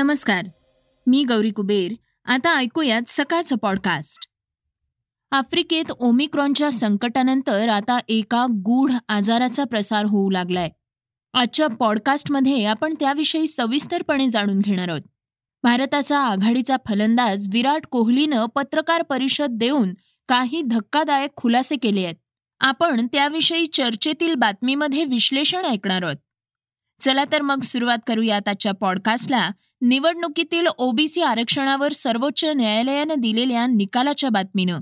नमस्कार. मी गौरी कुबेर. आता ऐकूयात सकाळचं पॉडकास्ट आफ्रिकेत ओमिक्रॉनच्या संकटानंतर आता एका गूढ आजाराचा प्रसार होऊ लागलाय. आजच्या पॉडकास्टमध्ये आपण त्याविषयी सविस्तरपणे जाणून घेणार आहोत. भारताचा आघाडीचा फलंदाज विराट कोहलीनं पत्रकार परिषद देऊन काही धक्कादायक खुलासे केले आहेत. आपण त्याविषयी चर्चेतील बातमीमध्ये विश्लेषण ऐकणार आहोत. चला तर मग सुरुवात करूयात आजच्या पॉडकास्टला निवडणुकीतील ओबीसी आरक्षणावर सर्वोच्च न्यायालयानं दिलेल्या निकालाच्या बातमीनं.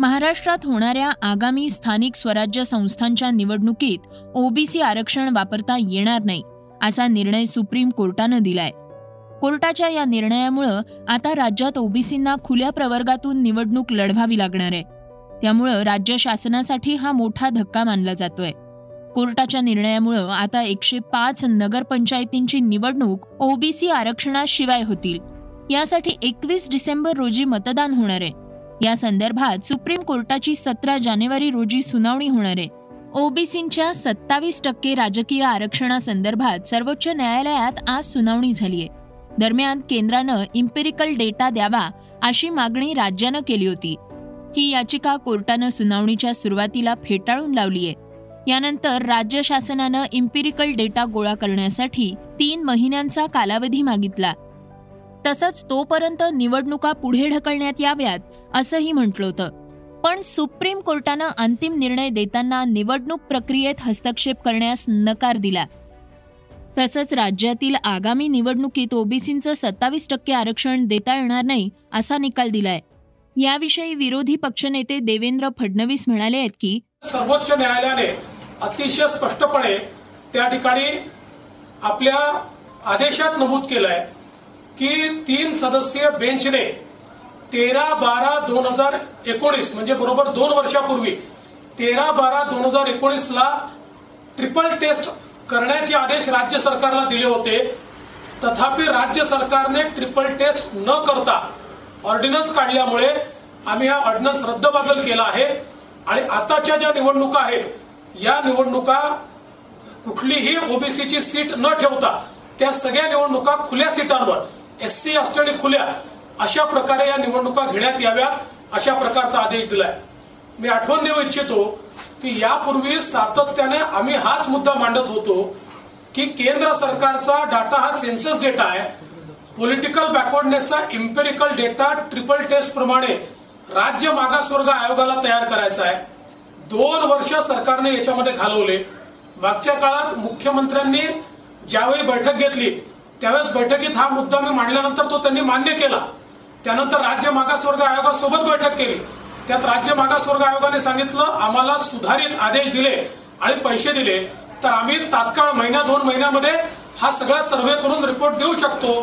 महाराष्ट्रात होणाऱ्या आगामी स्थानिक स्वराज्य संस्थांच्या निवडणुकीत ओबीसी आरक्षण वापरता येणार नाही असा निर्णय सुप्रीम कोर्टानं दिलाय. कोर्टाच्या या निर्णयामुळं आता राज्यात ओबीसींना खुल्या प्रवर्गातून निवडणूक लढवावी लागणार आहे. त्यामुळं राज्य शासनासाठी हा मोठा धक्का मानला जातोय. कोर्टाच्या निर्णयामुळं आता एकशे पाच नगरपंचायतींची निवडणूक ओबीसी आरक्षणाशिवाय होतील. यासाठी एकवीस डिसेंबर रोजी मतदान होणार आहे. या संदर्भात सुप्रीम कोर्टाची सतरा जानेवारी रोजी सुनावणी होणार आहे. ओबीसींच्या सत्तावीस टक्के राजकीय आरक्षणासंदर्भात सर्वोच्च न्यायालयात आज सुनावणी झालीय दरम्यान केंद्रानं इम्पेरिकल डेटा द्यावा अशी मागणी राज्यानं केली होती. ही याचिका कोर्टानं सुनावणीच्या सुरुवातीला फेटाळून लावलीय यानंतर राज्य शासनानं इम्पिरिकल डेटा गोळा करण्यासाठी तीन महिन्यांचा कालावधी मागितला. तसंच तोपर्यंत निवडणुका पुढे ढकलण्यात याव्यात असंही म्हटलं होतं. पण सुप्रीम कोर्टानं अंतिम निर्णय देताना निवडणूक प्रक्रियेत हस्तक्षेप करण्यास नकार दिला. तसंच राज्यातील आगामी निवडणुकीत ओबीसींचं सत्तावीस टक्के आरक्षण देता येणार नाही असा निकाल दिलाय. याविषयी विरोधी पक्षनेते देवेंद्र फडणवीस म्हणाले आहेत की सर्वोच्च न्यायालयाने अतिशय स्पष्टपणे त्या ठिकाणी आपल्या आदेशात नमूद केलंय की तीन सदस्यीय बेंचने तेरा बारा दोन हजार एकोणीस म्हणजे बरोबर दोन वर्षापूर्वी तेरा बारा दोन हजार एकोणीसला ट्रिपल टेस्ट करण्याचे आदेश राज्य सरकारला दिले होते. तथापि राज्य सरकारने ट्रिपल टेस्ट न करता ऑर्डिनन्स काढल्यामुळे आम्ही हा ऑर्डिनन्स रद्दबादल केला आहे. आणि आताच्या ज्या निवडणुका आहेत या निवडणुका कुठलीही ओबीसीची सीट न ठेवता त्या सगळ्या निवडणुका खुल्या सीटांवर एस सी असलेली खुल्या अशा प्रकारे या निवडणुका घेण्यात याव्यात अशा प्रकारचा आदेश दिलाय. मी आठवण देऊ इच्छितो की यापूर्वी सातत्याने आम्ही हाच मुद्दा मांडत होतो की केंद्र सरकारचा डाटा हा सेन्सस डेटा आहे. पॉलिटिकल बॅकवर्डनेसचा इम्पेरिकल डेटा ट्रिपल टेस्ट प्रमाणे राज्य मागासवर्ग आयोगाला तयार करायचा आहे. दोन वर्ष सरकारने याच्यामध्ये घालवले. मागच्या काळात मुख्यमंत्र्यांनी ज्यावेळी बैठक घेतली त्यावेळेस बैठकीत हा मुद्दा मी मांडल्यानंतर तो त्यांनी मान्य केला. त्यानंतर राज्य मागासवर्ग आयोगासोबत बैठक केली. त्यात राज्य मागासवर्ग आयोगाने सांगितलं आम्हाला सुधारित आदेश दिले आणि पैसे दिले. तर आम्ही तात्काळ महिन्या दोन महिन्यामध्ये हा सगळा सर्व्हे करून रिपोर्ट देऊ शकतो.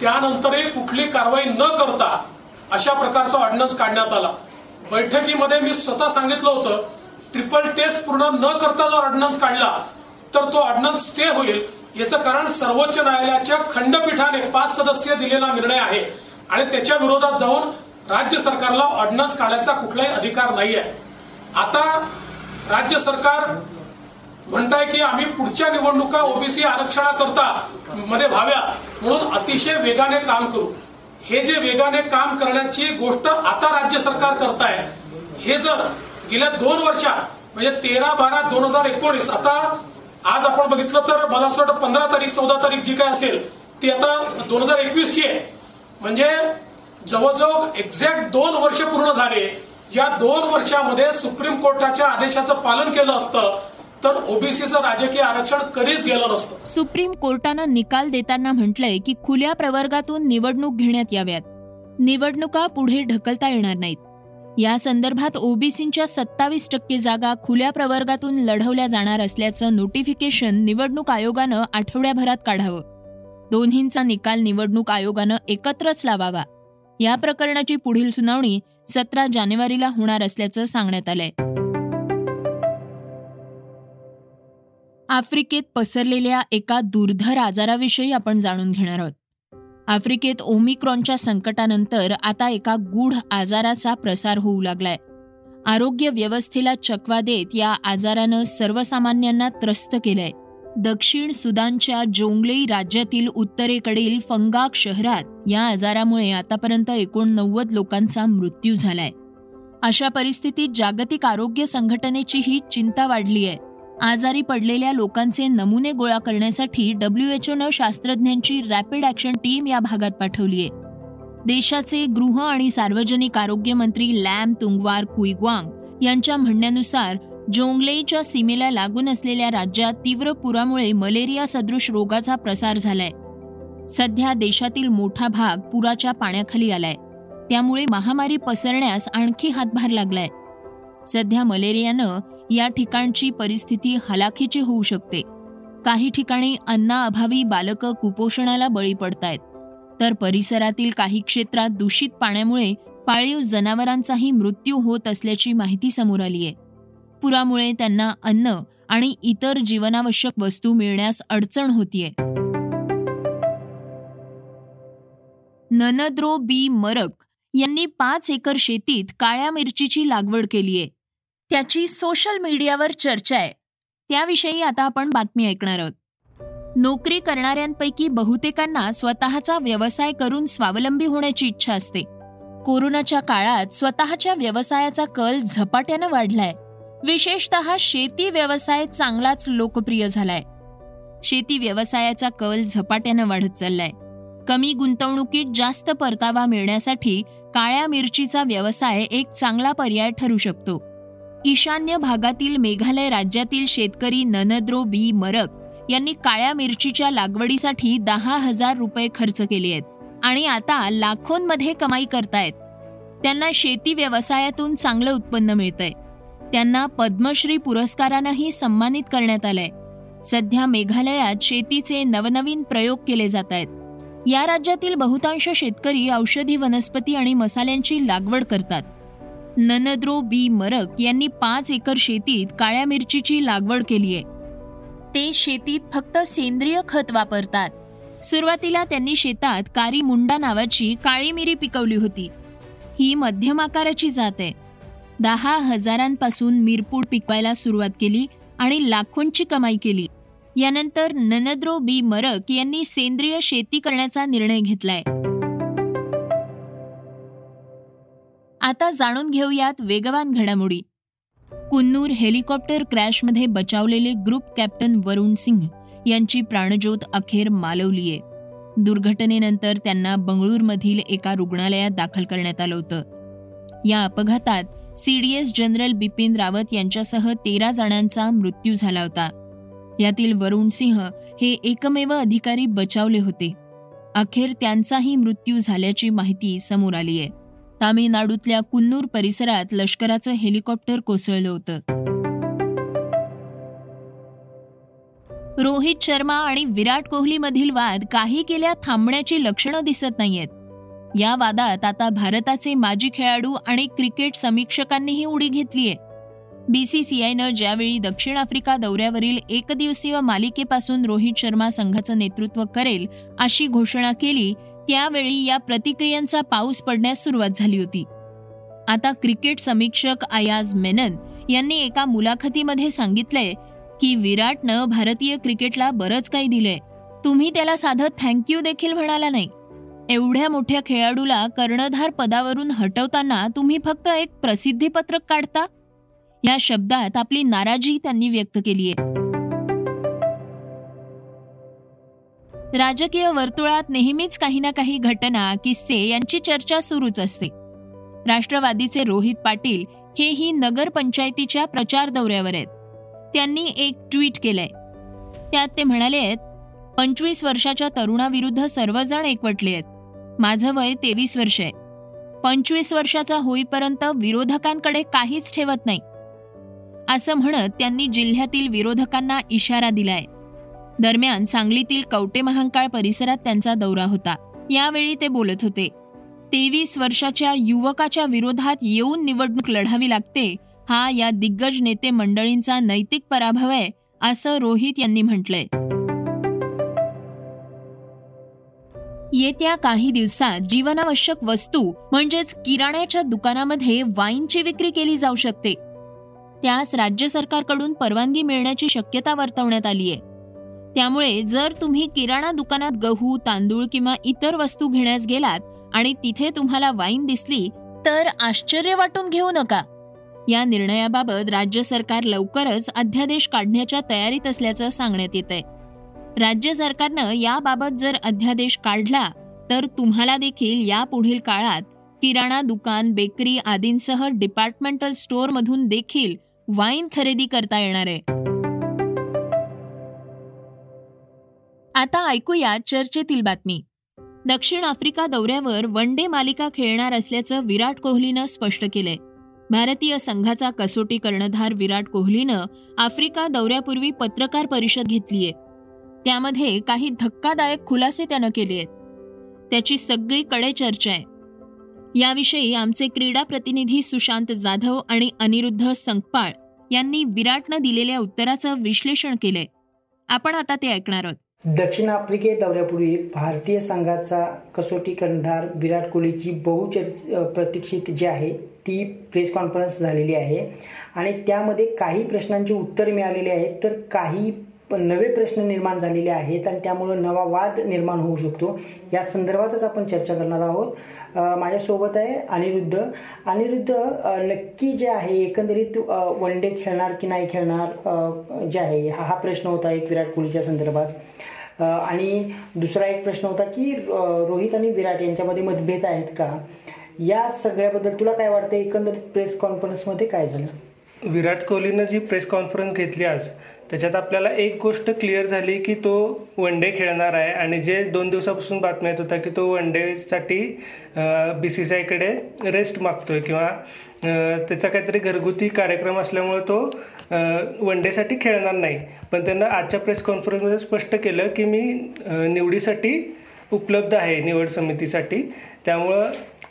त्यानंतरही कुठली कारवाई न करता अशा प्रकारचा ऑर्डिनन्स काढण्यात आला. बैठकीमध्ये मी स्वतः सांगितलं होतं ट्रिपल टेस्ट पूर्ण न करता जर ऑर्डनन्स काढला तर तो ऑर्डनन्स स्टे होईल. याचं कारण सर्वोच्च न्यायालयाच्या खंडपीठाने पाच सदस्य दिलेला निर्णय आहे. आणि त्याच्या विरोधात जाऊन राज्य सरकारला ऑर्डनन्स काढायचा कुठलाही अधिकार नाही आहे आता राज्य सरकार म्हणताय की आम्ही पुढच्या निवडणुका ओबीसी आरक्षणाकरता मध्ये व्हाव्या म्हणून अतिशय वेगाने काम करू. हे जे वेगाने काम करण्याची गोष्ट आता राज्य सरकार करताय हे जर गेल्या दोन वर्षात म्हणजे तेरा बारा दोन हजार एकोणीस आता आज आपण बघितलं तर मला असं वाटतं पंधरा तारीख चौदा तारीख जी काय असेल ती आता दोन हजार एकवीस ची आहे. म्हणजे जवळजवळ एक्झॅक्ट दोन वर्ष पूर्ण झाले. या दोन वर्षामध्ये सुप्रीम कोर्टाच्या आदेशाचं पालन केलं असतं तर ओबीसीचं राजकीय आरक्षण कधीच गेलं नसतं. सुप्रीम कोर्टानं निकाल देताना म्हटलंय की खुल्या प्रवर्गातून निवडणूक घेण्यात याव्यात. निवडणुका पुढे ढकलता येणार नाहीत. या संदर्भात ओबीसींच्या सत्तावीस टक्के जागा खुल्या प्रवर्गातून लढवल्या जाणार असल्याचं नोटिफिकेशन निवडणूक आयोगानं आठवड्याभरात काढावं. दोन्हींचा निकाल निवडणूक आयोगानं एकत्रच लावावा. या प्रकरणाची पुढील सुनावणी सतरा जानेवारीला होणार असल्याचं सांगण्यात आलंय. आफ्रिकेत पसरलेल्या एका दुर्धर आजाराविषयी आपण जाणून घेणार आहोत. आफ्रिकेत ओमिक्रॉनच्या संकटानंतर आता एका गूढ आजाराचा प्रसार होऊ लागलाय. आरोग्य व्यवस्थेला चकवा देत या आजारानं सर्वसामान्यांना त्रस्त केलंय. दक्षिण सुदानच्या जोंगलेई राज्यातील उत्तरेकडील फंगाक शहरात या आजारामुळे आतापर्यंत एकोणनव्वद लोकांचा मृत्यू झालाय. अशा परिस्थितीत जागतिक आरोग्य संघटनेचीही चिंता वाढली आहे आजारी पडलेल्या लोकांचे नमुने गोळा करण्यासाठी डब्ल्यू एच ओनं शास्त्रज्ञांची रॅपिड ॲक्शन टीम या भागात पाठवली आहे. देशाचे गृह आणि सार्वजनिक आरोग्य मंत्री लॅम तुंगवार कुईग्वांग यांच्या म्हणण्यानुसार जोंगलेईच्या सीमेला लागून असलेल्या राज्यात तीव्र पुरामुळे मलेरिया सदृश रोगाचा प्रसार झालाय. सध्या देशातील मोठा भाग पुराच्या पाण्याखाली आलाय. त्यामुळे महामारी पसरण्यास आणखी हातभार लागलाय. सध्या मलेरियानं या ठिकाणची परिस्थिती हलाखीची होऊ शकते. काही ठिकाणी अन्नाअभावी बालकं कुपोषणाला बळी पडतायत. तर परिसरातील काही क्षेत्रात दूषित पाण्यामुळे पाळीव जनावरांचाही मृत्यू होत असल्याची माहिती समोर आली आहे पुरामुळे त्यांना अन्न आणि इतर जीवनावश्यक वस्तू मिळण्यास अडचण होतीये. ननद्रो बी मरक यांनी पाच एकर शेतीत काळ्या मिरचीची लागवड केलीये. त्याची सोशल मीडियावर चर्चा आहे. त्याविषयी आता आपण बातमी ऐकणार आहोत. नोकरी करणाऱ्यांपैकी बहुतेकांना स्वतःचा व्यवसाय करून स्वावलंबी होण्याची इच्छा असते. कोरोनाच्या काळात स्वतःच्या व्यवसायाचा कल झपाट्यानं वाढलाय. विशेषत शेती व्यवसाय चांगलाच लोकप्रिय झालाय. शेती व्यवसायाचा कल झपाट्यानं वाढत चाललाय. कमी गुंतवणुकीत जास्त परतावा मिळण्यासाठी काळ्या मिरचीचा व्यवसाय एक चांगला पर्याय ठरू शकतो. ईशान्य भागातील मेघालय राज्यातील शेतकरी ननद्रो बी. मरक यांनी काळ्या मिरचीच्या लागवडीसाठी दहा हजार रुपये खर्च केले आहेत आणि आता लाखोंमध्ये कमाई करतायत. त्यांना शेती व्यवसायातून चांगलं उत्पन्न मिळतंय. त्यांना पद्मश्री पुरस्कारानंही सन्मानित करण्यात आलंय. सध्या मेघालयात शेतीचे नवनवीन प्रयोग केले जात आहेत या राज्यातील बहुतांश शेतकरी औषधी वनस्पती आणि मसाल्यांची लागवड करतात. ननद्रो बी. मरक यांनी पाच एकर शेतीत काळ्या मिरचीची लागवड केली आहे. ते शेतीत फक्त सेंद्रिय खत वापरतात. सुरुवातीला त्यांनी शेतात कारी मुंडा नावाची काळी मिरी पिकवली होती. ही मध्यम आकाराची जात आहे. दहा हजारांपासून मिरपूड पिकवायला सुरुवात केली आणि लाखोंची कमाई केली. यानंतर ननद्रो बी. मरक यांनी सेंद्रिय शेती करण्याचा निर्णय घेतलाय. आता जाणून घेऊयात वेगवान घडामोडी. कुन्नूर हेलिकॉप्टर क्रॅशमध्ये बचावलेले ग्रुप कॅप्टन वरुण सिंह यांची प्राणज्योत अखेर मालवलीये. दुर्घटनेनंतर त्यांना बंगळूरमधील एका रुग्णालयात दाखल करण्यात आलं होतं. या अपघातात सीडीएस जनरल बिपिन रावत यांच्यासह तेरा जणांचा मृत्यू झाला होता. यातील वरुण सिंह हे एकमेव अधिकारी बचावले होते. अखेर त्यांचाही मृत्यू झाल्याची माहिती समोर आली आहे तामिळनाडूतल्या कुन्नूर परिसरात लष्कराचं हेलिकॉप्टर कोसळलं होतं. रोहित शर्मा आणि विराट कोहलीमधील वाद काही केल्या थांबण्याची लक्षणं दिसत नाहीयेत. या वादात आता भारताचे माजी खेळाडू आणि क्रिकेट समीक्षकांनीही उडी घेतलीय. बीसीसीआयनं ज्यावेळी दक्षिण आफ्रिका दौऱ्यावरील एकदिवसीय मालिकेपासून रोहित शर्मा संघाचं नेतृत्व करेल अशी घोषणा केली त्यावेळी या प्रतिक्रियांचा पाऊस पडण्यास सुरुवात झाली होती. आता क्रिकेट समीक्षक आयाज मेनन यांनी एका मुलाखतीमध्ये सांगितलंय की विराटनं भारतीय क्रिकेटला बरंच काही दिलंय. तुम्ही त्याला साधं थँक्यू देखील म्हणाला नाही. एवढ्या मोठ्या खेळाडूला कर्णधार पदावरून हटवताना तुम्ही फक्त एक प्रसिद्धीपत्रक काढता? या शब्दात आपली नाराजी त्यांनी व्यक्त केली आहे राजकीय वर्तुळात नेहमीच काही ना काही घटना किस्से यांची चर्चा सुरूच असते. राष्ट्रवादीचे रोहित पाटील हेही नगरपंचायतीच्या प्रचार दौऱ्यावर आहेत. त्यांनी एक ट्विट केलंय. त्यात ते म्हणाले आहेत पंचवीस वर्षाच्या तरुणाविरुद्ध सर्वजण एकवटले आहेत. माझं वय तेवीस वर्ष आहे. पंचवीस वर्षाचा होईपर्यंत विरोधकांकडे काहीच ठेवत नाही. असं म्हणत त्यांनी जिल्ह्यातील विरोधकांना इशारा दिलाय. दरम्यान सांगलीतील कवटे महांकाळ परिसरात त्यांचा दौरा होता. यावेळी ते बोलत होते तेवीस वर्षाच्या युवकाच्या विरोधात येऊन निवडणूक लढावी लागते. हा या दिग्गज नेते मंडळींचा नैतिक पराभव आहे असं रोहित यांनी म्हटलंय. येत्या काही दिवसात जीवनावश्यक वस्तू म्हणजेच किराण्याच्या दुकानामध्ये वाईनची विक्री केली जाऊ शकते. त्यास राज्य सरकारकडून परवानगी मिळण्याची शक्यता वर्तवण्यात आली आहे त्यामुळे जर तुम्ही किराणा दुकानात गहू तांदूळ किंवा इतर वस्तू घेण्यास गेलात आणि तिथे तुम्हाला वाईन दिसली तर आश्चर्य वाटून घेऊ नका. या निर्णयाबाबत राज्य सरकार लवकरच अध्यादेश काढण्याच्या तयारीत असल्याचं सांगण्यात येत आहे राज्य सरकारनं याबाबत जर अध्यादेश काढला तर तुम्हाला देखील यापुढील काळात किराणा दुकान बेकरी आदींसह डिपार्टमेंटल स्टोअरमधून देखील वाईन खरेदी करता येणार आहे. आता ऐकूया चर्चेतील बातमी. दक्षिण आफ्रिका दौऱ्यावर वन डे मालिका खेळणार असल्याचं विराट कोहलीनं स्पष्ट केलंय. भारतीय संघाचा कसोटी कर्णधार विराट कोहलीनं आफ्रिका दौऱ्यापूर्वी पत्रकार परिषद घेतलीय. त्यामध्ये काही धक्कादायक खुलासे त्यानं केले आहेत. त्याची सगळीकडे चर्चा आहे. याविषयी आमचे क्रीडा प्रतिनिधी सुशांत जाधव आणि अनिरुद्ध संकपाळ यांनी विराटनं दिलेल्या उत्तराचं विश्लेषण केलंय. आपण आता ते ऐकणार आहोत. दक्षिण आफ्रिके दौऱ्यापूर्वी भारतीय संघाचा कसोटी कर्णधार विराट कोहलीची बहुचर्च प्रतीक्षित जी आहे ती प्रेस कॉन्फरन्स झालेली आहे. आणि त्यामध्ये काही प्रश्नांची उत्तर मिळालेली आहेत तर काही नवे प्रश्न निर्माण झालेले आहेत आणि त्यामुळं नवा वाद निर्माण होऊ शकतो. या संदर्भातच आपण चर्चा करणार आहोत. माझ्यासोबत आहे अनिरुद्ध. अनिरुद्ध नक्की जे आहे एकंदरीत वन डे खेळणार की नाही खेळणार जे आहे हा हा प्रश्न होता एक विराट कोहलीच्या संदर्भात. आणि दुसरा एक प्रश्न होता की रोहित आणि विराट यांच्यामध्ये मतभेद आहेत का? या सगळ्याबद्दल तुला काय वाटतं एकंदरीत प्रेस कॉन्फरन्समध्ये काय झालं? विराट कोहलीनं जी प्रेस कॉन्फरन्स घेतली आज त्याच्यात आपल्याला एक गोष्ट क्लिअर झाली की तो वन डे खेळणार आहे. आणि जे दोन दिवसापासून बातम्या येत होता की तो वन डेसाठी बी सी सी आयकडे रेस्ट मागतोय किंवा त्याचा काहीतरी घरगुती कार्यक्रम असल्यामुळे तो वन डेसाठी खेळणार नाही. पण त्यांना आजच्या प्रेस कॉन्फरन्समध्ये स्पष्ट केलं की मी निवडीसाठी उपलब्ध आहे निवड समितीसाठी. त्यामुळं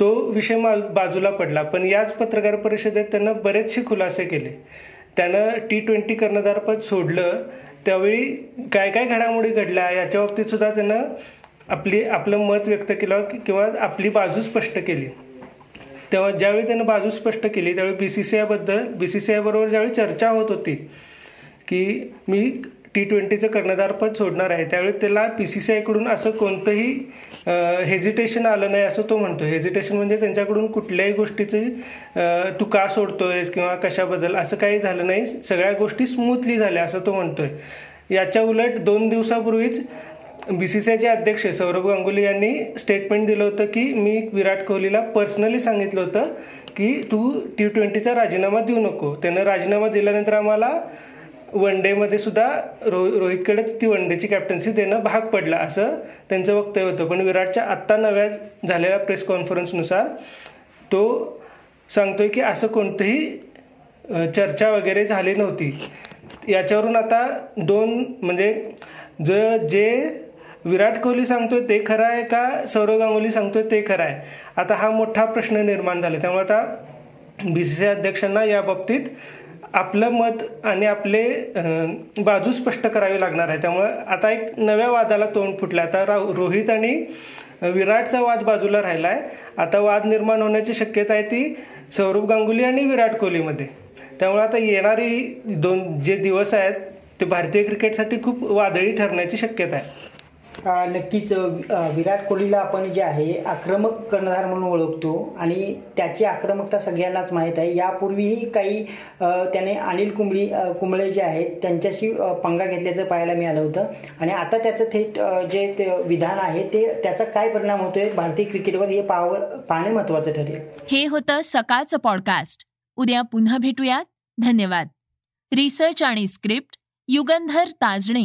तो विषय बाजूला पडला. पण याच पत्रकार परिषदेत त्यांना बरेचसे खुलासे केले. त्यानं टी ट्वेंटी कर्णधारपद सोडलं त्यावेळी काय काय घडामोडी घडल्या याच्या बाबतीत सुद्धा त्यानं आपली आपलं मत व्यक्त केलं किंवा आपली बाजू स्पष्ट केली. तेव्हा ज्यावेळी त्यानं बाजू स्पष्ट केली त्यावेळी बी सी सी आयबद्दल बी सी सी आयबरोबर ज्यावेळी चर्चा होत होती की मी टी ट्वेंटीचं कर्णधारपद सोडणार आहे. त्यावेळी त्याला पी सी सी आयकडून असं कोणतंही हेजिटेशन आलं नाही असं तो म्हणतो हेजिटेशन म्हणजे त्यांच्याकडून कुठल्याही गोष्टीची तू का सोडतोयस किंवा कशाबद्दल असं काही झालं नाही. सगळ्या गोष्टी स्मूथली झाल्या असं तो म्हणतोय. याच्या उलट दोन दिवसापूर्वीच बी सी सी आयचे अध्यक्ष सौरभ गांगुली यांनी स्टेटमेंट दिलं होतं की मी विराट कोहलीला पर्सनली सांगितलं होतं की तू टी ट्वेंटीचा राजीनामा देऊ नको. त्यानं राजीनामा दिल्यानंतर आम्हाला वन डेमध्ये सुद्धा रो रोहितकडेच ती वन डेची कॅप्टन्सी देणं भाग पडला असं त्यांचं वक्तव्य होतं. पण विराटच्या आत्ता नव्या झालेल्या प्रेस कॉन्फरन्सनुसार तो सांगतोय की असं कोणतंही चर्चा वगैरे झाली नव्हती. याच्यावरून आता दोन म्हणजे ज जे विराट कोहली सांगतोय ते खरं आहे का सौरव गांगुली सांगतोय ते खरं आहे. आता हा मोठा प्रश्न निर्माण झाला. त्यामुळे आता बी सी सी अध्यक्षांना या बाबतीत आपलं मत आणि आपले बाजू स्पष्ट करावी लागणार आहे. त्यामुळं आता एक नव्या वादाला तोंड फुटलं आता रोहित आणि विराटचा वाद बाजूला राहिला आहे आता वाद निर्माण होण्याची शक्यता आहे ती सौरभ गांगुली आणि विराट कोहलीमध्ये. त्यामुळे आता येणारी दोन जे दिवस आहेत ते भारतीय क्रिकेटसाठी खूप वादळी ठरण्याची शक्यता आहे. नक्कीच विराट कोहलीला आपण जे आहे आक्रमक कर्णधार म्हणून ओळखतो आणि त्याची आक्रमकता सगळ्यांनाच माहीत आहे. यापूर्वीही काही त्याने अनिल कुंबळी कुंबळे जे आहेत त्यांच्याशी पंगा घेतल्याचं पाहायला मिळालं होतं. आणि आता त्याचं थेट जे ते विधान आहे ते त्याचा काय परिणाम होतोय भारतीय क्रिकेटवर हे पाहावं पाहणे महत्वाचं ठरेल. हे होतं सकाळचं पॉडकास्ट उद्या पुन्हा भेटूयात. धन्यवाद. रिसर्च आणि स्क्रिप्ट युगंधर ताजणे.